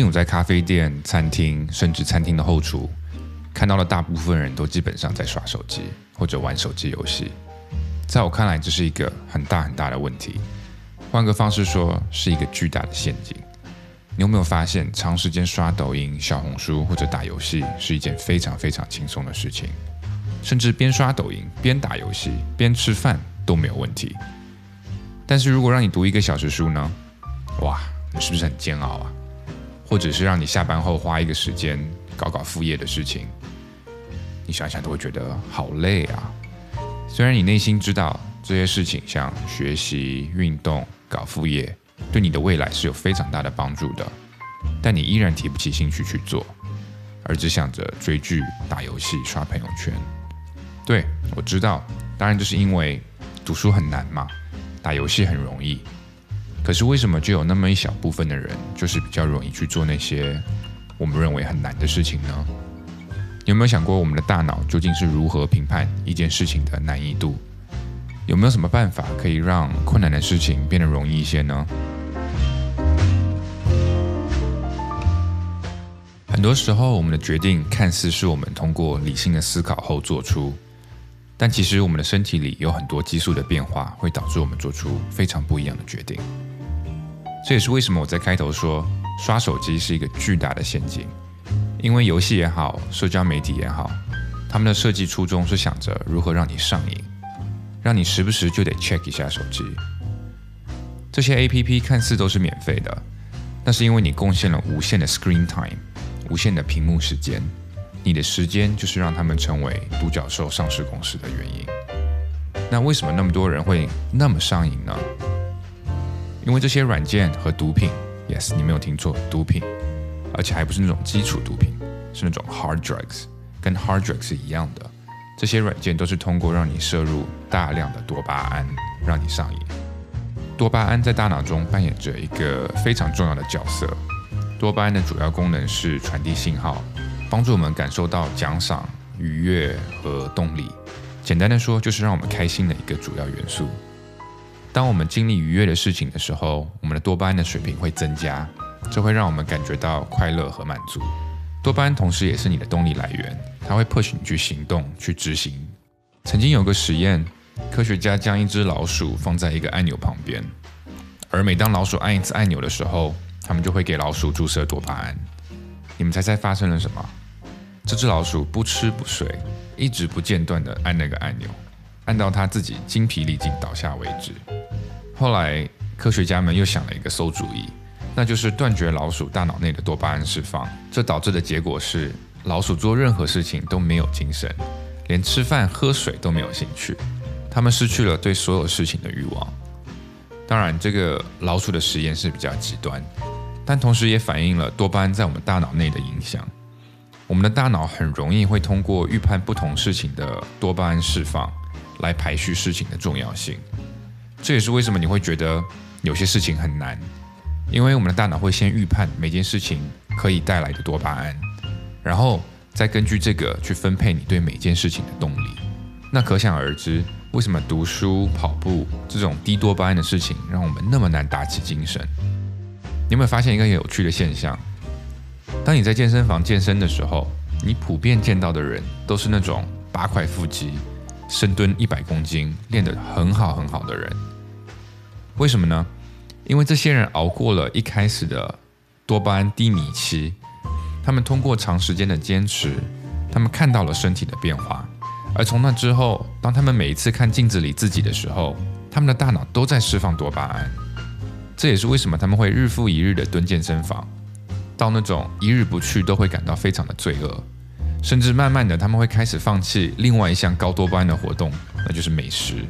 近我在咖啡店、餐厅，甚至餐厅的后厨，看到了大部分人都基本上在刷手机或者玩手机游戏。在我看来，这是一个很大很大的问题。换个方式说，是一个巨大的陷阱。你有没有发现，长时间刷抖音、小红书或者打游戏是一件非常非常轻松的事情？甚至边刷抖音、边打游戏、边吃饭都没有问题。但是如果让你读一个小时书呢？哇，你是不是很煎熬啊？或者是让你下班后花一个时间搞搞副业的事情，你想想都会觉得好累啊。虽然你内心知道这些事情，像学习、运动、搞副业，对你的未来是有非常大的帮助的，但你依然提不起兴趣去做，而只想着追剧、打游戏、刷朋友圈。对我知道，当然就是因为读书很难嘛，打游戏很容易。可是为什么就有那么一小部分的人，就是比较容易去做那些我们认为很难的事情呢？有没有想过，我们的大脑究竟是如何评判一件事情的难易度？有没有什么办法可以让困难的事情变得容易一些呢？很多时候，我们的决定看似是我们通过理性的思考后做出，但其实我们的身体里有很多激素的变化，会导致我们做出非常不一样的决定。这也是为什么我在开头说刷手机是一个巨大的陷阱，因为游戏也好，社交媒体也好，他们的设计初衷是想着如何让你上瘾，让你时不时就得 check 一下手机。这些 A P P 看似都是免费的，那是因为你贡献了无限的 screen time，无限的屏幕时间，你的时间就是让他们成为独角兽上市公司的原因。那为什么那么多人会那么上瘾呢？因为这些软件和毒品，yes，你没有听错，毒品，而且还不是那种基础毒品，是那种 hard drugs，跟 hard drugs 是一样的。这些软件都是通过让你摄入大量的多巴胺，让你上瘾。多巴胺在大脑中扮演着一个非常重要的角色。多巴胺的主要功能是传递信号，帮助我们感受到奖赏、愉悦和动力。简单的说，就是让我们开心的一个主要元素。当我们经历愉悦的事情的时候，我们的多巴胺的水平会增加，这会让我们感觉到快乐和满足。多巴胺同时也是你的动力来源，它会 push 你去行动、去执行。曾经有个实验，科学家将一只老鼠放在一个按钮旁边，而每当老鼠按一次按钮的时候，他们就会给老鼠注射多巴胺。你们猜猜发生了什么？这只老鼠不吃不睡，一直不间断地按那个按钮，按到它自己精疲力尽倒下为止。后来，科学家们又想了一个馊主意，那就是断绝老鼠大脑内的多巴胺释放。这导致的结果是，老鼠做任何事情都没有精神，连吃饭喝水都没有兴趣。它们失去了对所有事情的欲望。当然，这个老鼠的实验是比较极端，但同时也反映了多巴胺在我们大脑内的影响。我们的大脑很容易会通过预判不同事情的多巴胺释放，来排序事情的重要性。这也是为什么你会觉得有些事情很难，因为我们的大脑会先预判每件事情可以带来的多巴胺，然后再根据这个去分配你对每件事情的动力。那可想而知，为什么读书、跑步这种低多巴胺的事情让我们那么难打起精神？你有没有发现一个有趣的现象？当你在健身房健身的时候，你普遍见到的人都是那种八块腹肌、深蹲一百公斤、练得很好很好的人。为什么呢？因为这些人熬过了一开始的多巴胺低迷期，他们通过长时间的坚持，他们看到了身体的变化，而从那之后，当他们每一次看镜子里自己的时候，他们的大脑都在释放多巴胺。这也是为什么他们会日复一日的蹲健身房，到那种一日不去都会感到非常的罪恶，甚至慢慢的他们会开始放弃另外一项高多巴胺的活动，那就是美食。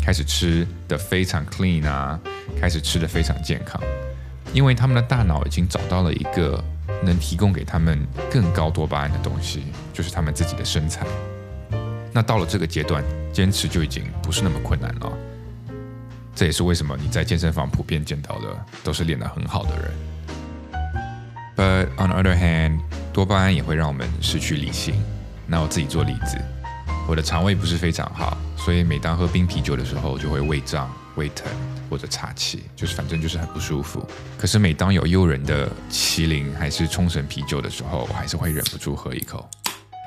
开始吃的非常 clean 啊，开始吃的非常健康，因为他们的大脑已经找到了一个能提供给他们更高多巴胺的东西，就是他们自己的身材。那到了这个阶段，坚持就已经不是那么困难了。这也是为什么你在健身房普遍见到的都是练得很好的人。But on the other hand，多巴胺也会让我们失去理性。那我自己做例子，我的肠胃不是非常好。所以每当喝冰啤酒的时候，就会胃胀、胃疼或者岔气，就是反正就是很不舒服。可是每当有诱人的麒麟还是冲绳啤酒的时候，我还是会忍不住喝一口。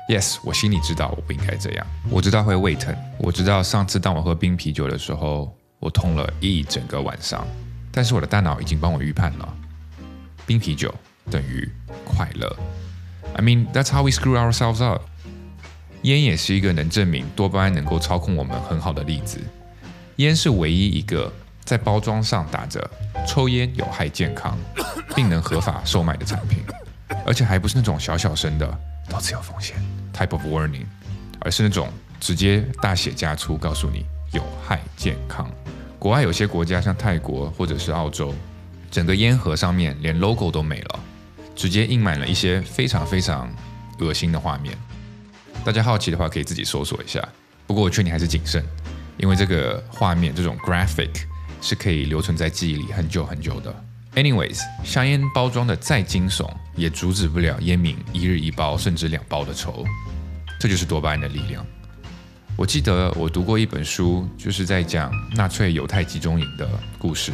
Yes，我心里知道我不应该这样，我知道会胃疼，我知道上次当我喝冰啤酒的时候，我痛了一整个晚上。但是我的大脑已经帮我预判了，冰啤酒等于快乐。I mean that's how we screw ourselves up。烟也是一个能证明多巴胺能够操控我们很好的例子。烟是唯一一个在包装上打着“抽烟有害健康，并能合法售卖”的产品，而且还不是那种小小声的“都自有风险 ”type of warning，而是那种直接大写加粗告诉你有害健康。国外有些国家像泰国或者是澳洲，整个烟盒上面连 logo 都没了，直接印满了一些非常非常恶心的画面。大家好奇的话，可以自己搜索一下。不过我劝你还是谨慎，因为这个画面这种 graphic 是可以留存在记忆里很久很久的。Anyways，香烟包装的再惊悚，也阻止不了烟民一日一包甚至两包的抽。这就是多巴胺的力量。我记得我读过一本书，就是在讲纳粹犹太集中营的故事，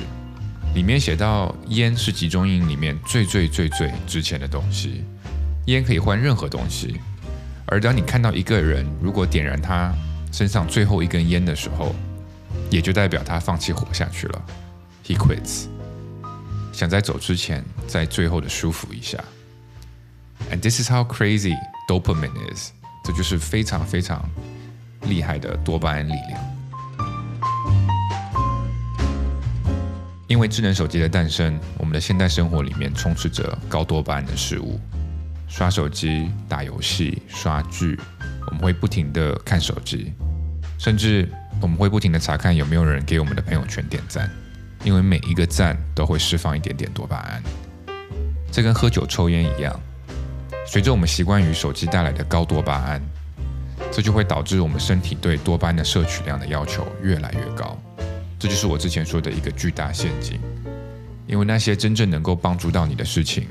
里面写到烟是集中营里面最最最最值钱的东西，烟可以换任何东西。而当你看到一个人如果点燃他身上最后一根烟的时候，也就代表他放弃活下去了。He quits，想在走之前在最后的舒服一下。And this is how crazy dopamine is，这就是非常非常厉害的多巴胺力量。因为智能手机的诞生，我们的现代生活里面充斥着高多巴胺的事物。刷手机、打游戏、刷剧，我们会不停的看手机，甚至我们会不停的查看有没有人给我们的朋友圈点赞，因为每一个赞都会释放一点点多巴胺。这跟喝酒、抽烟一样，随着我们习惯于手机带来的高多巴胺，这就会导致我们身体对多巴胺的摄取量的要求越来越高。这就是我之前说的一个巨大陷阱，因为那些真正能够帮助到你的事情。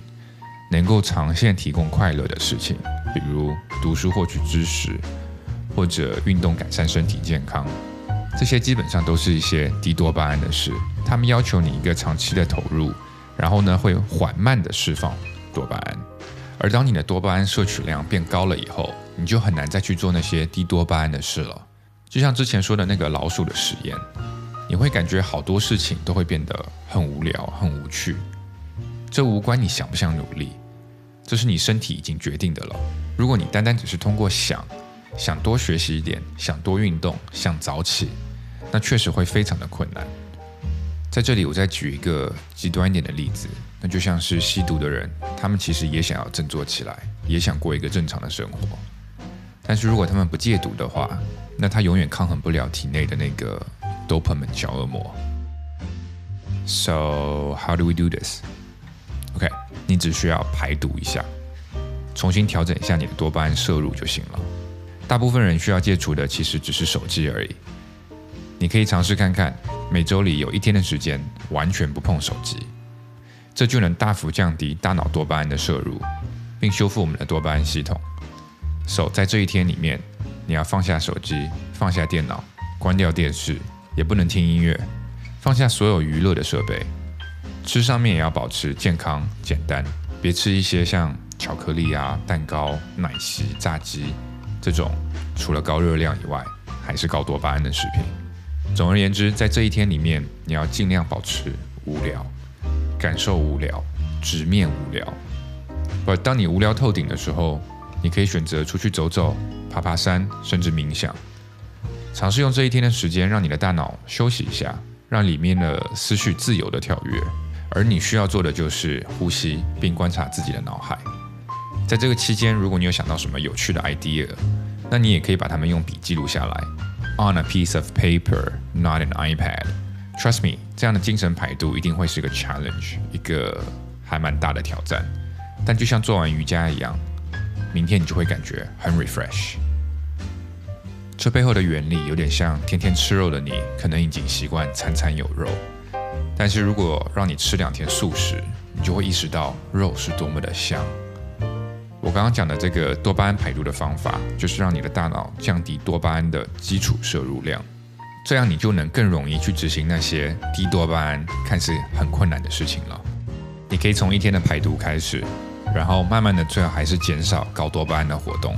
能够长线提供快乐的事情，比如读书获取知识，或者运动改善身体健康，这些基本上都是一些低多巴胺的事。他们要求你一个长期的投入，然后呢会缓慢的释放多巴胺。而当你的多巴胺摄取量变高了以后，你就很难再去做那些低多巴胺的事了。就像之前说的那个老鼠的实验，你会感觉好多事情都会变得很无聊、很无趣。这无关你想不想努力，这是你身体已经决定的了。如果你单单只是通过想，想多学习一点，想多运动，想早起，那确实会非常的困难。在这里，我再举一个极端一点的例子，那就像是吸毒的人，他们其实也想要振作起来，也想过一个正常的生活。但是如果他们不戒毒的话，那他永远抗衡不了体内的那个 dopamine 小恶魔。So how do we do this? OK，你只需要排毒一下，重新调整一下你的多巴胺摄入就行了。大部分人需要戒除的其实只是手机而已。你可以尝试看看，每周里有一天的时间完全不碰手机，这就能大幅降低大脑多巴胺的摄入，并修复我们的多巴胺系统。手在这一天里面，你要放下手机，放下电脑，关掉电视，也不能听音乐，放下所有娱乐的设备。吃上面也要保持健康简单，别吃一些像巧克力啊、蛋糕、奶昔、炸鸡这种除了高热量以外还是高多巴胺的食品。总而言之，在这一天里面，你要尽量保持无聊，感受无聊，直面无聊。而当你无聊透顶的时候，你可以选择出去走走、爬爬山，甚至冥想，尝试用这一天的时间让你的大脑休息一下，让里面的思绪自由的跳跃。而你需要做的就是呼吸，并观察自己的脑海。在这个期间，如果你有想到什么有趣的 idea，那你也可以把它们用笔记录下来，on a piece of paper, not an iPad. Trust me，这样的精神排毒一定会是一个 challenge，一个还蛮大的挑战。但就像做完瑜伽一样，明天你就会感觉很 refresh。这背后的原理有点像天天吃肉的你，可能已经习惯餐餐有肉。但是如果让你吃两天素食，你就会意识到肉是多么的香。我刚刚讲的这个多巴胺排毒的方法，就是让你的大脑降低多巴胺的基础摄入量，这样你就能更容易去执行那些低多巴胺看似很困难的事情了。你可以从一天的排毒开始，然后慢慢的最好还是减少高多巴胺的活动，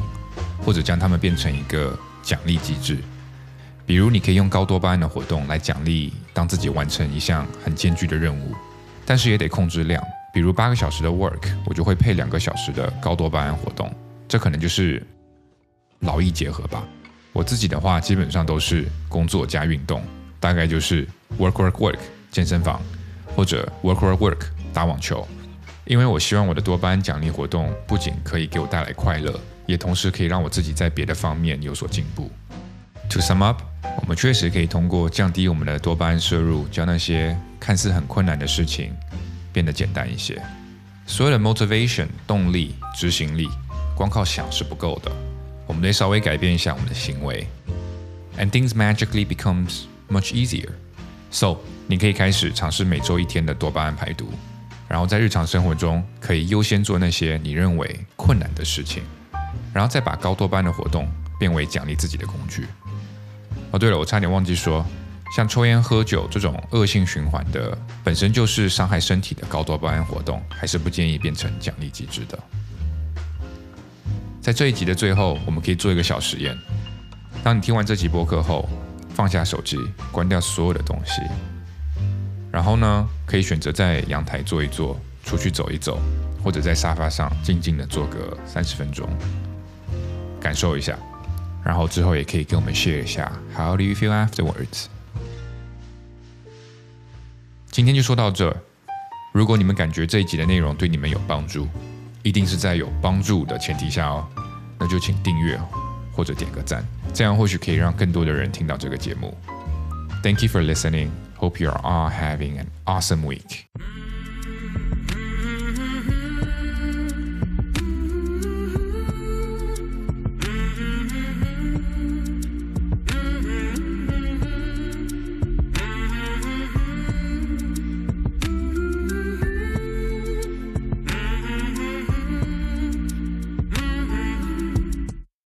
或者将它们变成一个奖励机制。比如，你可以用高多巴胺的活动来奖励当自己完成一项很艰巨的任务，但是也得控制量。比如八个小时的 work，我就会配两个小时的高多巴胺活动，这可能就是劳逸结合吧。我自己的话，基本上都是工作加运动，大概就是 work work work 健身房，或者 work work work 打网球。因为我希望我的多巴胺奖励活动不仅可以给我带来快乐，也同时可以让我自己在别的方面有所进步。To sum up，我们确实可以通过降低我们的多巴胺摄入，将那些看似很困难的事情变得简单一些。所有的 motivation 动力、执行力，光靠想是不够的，我们得稍微改变一下我们的行为，and things magically becomes much easier。So，你可以开始尝试每周一天的多巴胺排毒，然后在日常生活中可以优先做那些你认为困难的事情，然后再把高多巴胺的活动变为奖励自己的工具。哦，对了，我差点忘记说，像抽烟、喝酒这种恶性循环的，本身就是伤害身体的高多巴胺活动，还是不建议变成奖励机制的。在这一集的最后，我们可以做一个小实验。当你听完这集播客后，放下手机，关掉所有的东西，然后呢，可以选择在阳台坐一坐，出去走一走，或者在沙发上静静的坐个三十分钟，感受一下。然后之后也可以跟我们 share 一下，How do you feel afterwards？今天就说到这。如果你们感觉这一集的内容对你们有帮助，一定是在有帮助的前提下哦，那就请订阅或者点个赞，这样或许可以让更多的人听到这个节目。Thank you for listening. Hope you are all having an awesome week.